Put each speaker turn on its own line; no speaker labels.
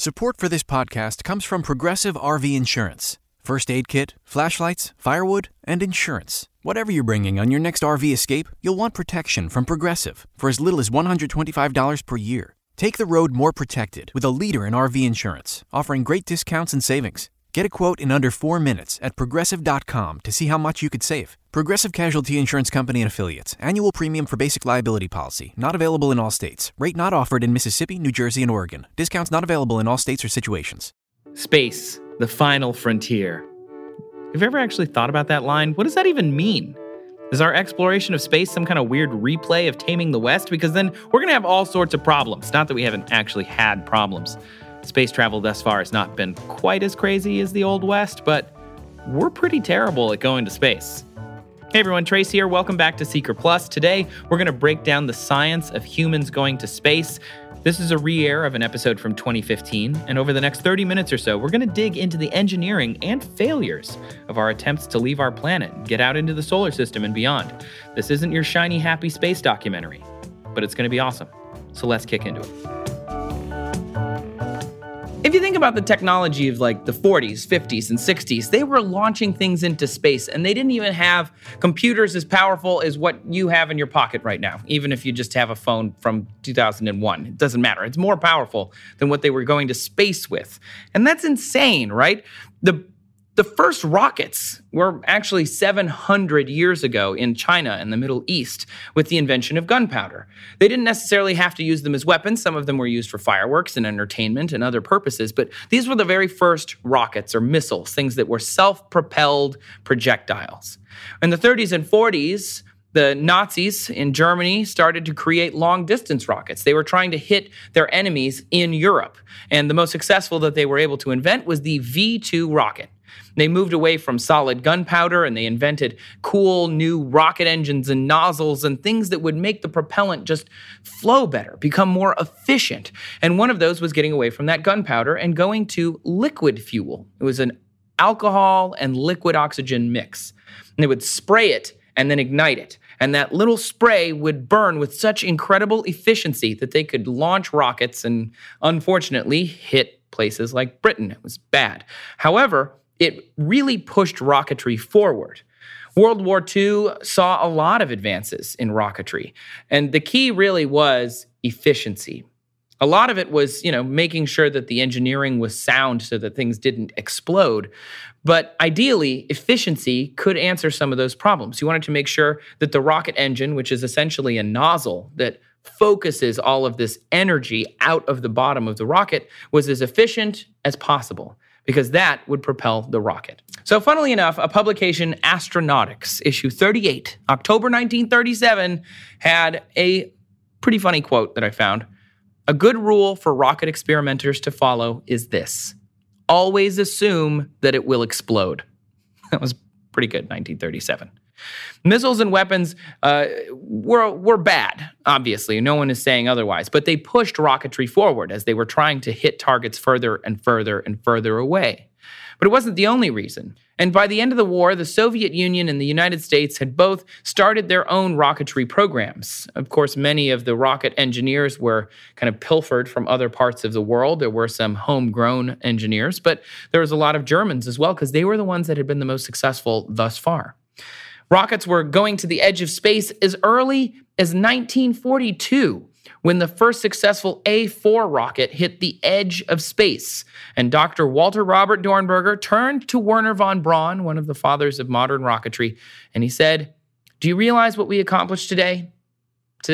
Support for this podcast comes from Progressive RV Insurance. First aid kit, flashlights, firewood, and insurance. Whatever you're bringing on your next RV escape, you'll want protection from Progressive for as little as $125 per year. Take the road more protected with a leader in RV insurance, offering great discounts and savings. Get a quote in under four minutes at progressive.com to see how much you could save. Progressive Casualty Insurance Company and Affiliates. Annual premium for basic liability policy. Not available in all states. Rate not offered in Mississippi, New Jersey, and Oregon. Discounts not available in all states or situations.
Space, the final frontier. Have you ever actually thought about that line? What does that even mean? Is our exploration of space some kind of weird replay of taming the West? Because then we're going to have all sorts of problems. Not that we haven't actually had problems. Space travel thus far has not been quite as crazy as the Old West, but we're pretty terrible at going to space. Hey everyone, Trace here. Welcome back to Seeker Plus. Today, we're going to break down the science of humans going to space. This is a re air of an episode from 2015, and over the next 30 minutes or so, we're going to dig into the engineering and failures of our attempts to leave our planet get out into the solar system and beyond. This isn't your shiny, happy space documentary, but it's going to be awesome. So let's kick into it. If you think about the technology of like the 40s, 50s, and 60s, they were launching things into space and they didn't even have computers as powerful as what you have in your pocket right now, even if you just have a phone from 2001. It doesn't matter. It's more powerful than what they were going to space with. And that's insane, right? The the first rockets were actually 700 years ago in China and the Middle East with the invention of gunpowder. They didn't necessarily have to use them as weapons. Some of them were used for fireworks and entertainment and other purposes, but these were the very first rockets or missiles, things that were self propelled projectiles. In the 30s and 40s, the Nazis in Germany started to create long distance rockets. They were trying to hit their enemies in Europe. And the most successful that they were able to invent was the V 2 rocket. They moved away from solid gunpowder and they invented cool new rocket engines and nozzles and things that would make the propellant just flow better, become more efficient. And one of those was getting away from that gunpowder and going to liquid fuel. It was an alcohol and liquid oxygen mix. And they would spray it and then ignite it. And that little spray would burn with such incredible efficiency that they could launch rockets and unfortunately hit places like Britain. It was bad. However, it really pushed rocketry forward. World War II saw a lot of advances in rocketry, and the key really was efficiency. A lot of it was, you know, making sure that the engineering was sound so that things didn't explode. But ideally, efficiency could answer some of those problems. You wanted to make sure that the rocket engine, which is essentially a nozzle that focuses all of this energy out of the bottom of the rocket, was as efficient as possible because that would propel the rocket. So, funnily enough, a publication, Astronautics, issue 38, October 1937, had a pretty funny quote that I found. A good rule for rocket experimenters to follow is this always assume that it will explode. That was pretty good, 1937. Missiles and weapons uh, were, were bad, obviously. No one is saying otherwise. But they pushed rocketry forward as they were trying to hit targets further and further and further away. But it wasn't the only reason. And by the end of the war, the Soviet Union and the United States had both started their own rocketry programs. Of course, many of the rocket engineers were kind of pilfered from other parts of the world. There were some homegrown engineers, but there was a lot of Germans as well, because they were the ones that had been the most successful thus far. Rockets were going to the edge of space as early as 1942 when the first successful A 4 rocket hit the edge of space. And Dr. Walter Robert Dornberger turned to Wernher von Braun, one of the fathers of modern rocketry, and he said, Do you realize what we accomplished today?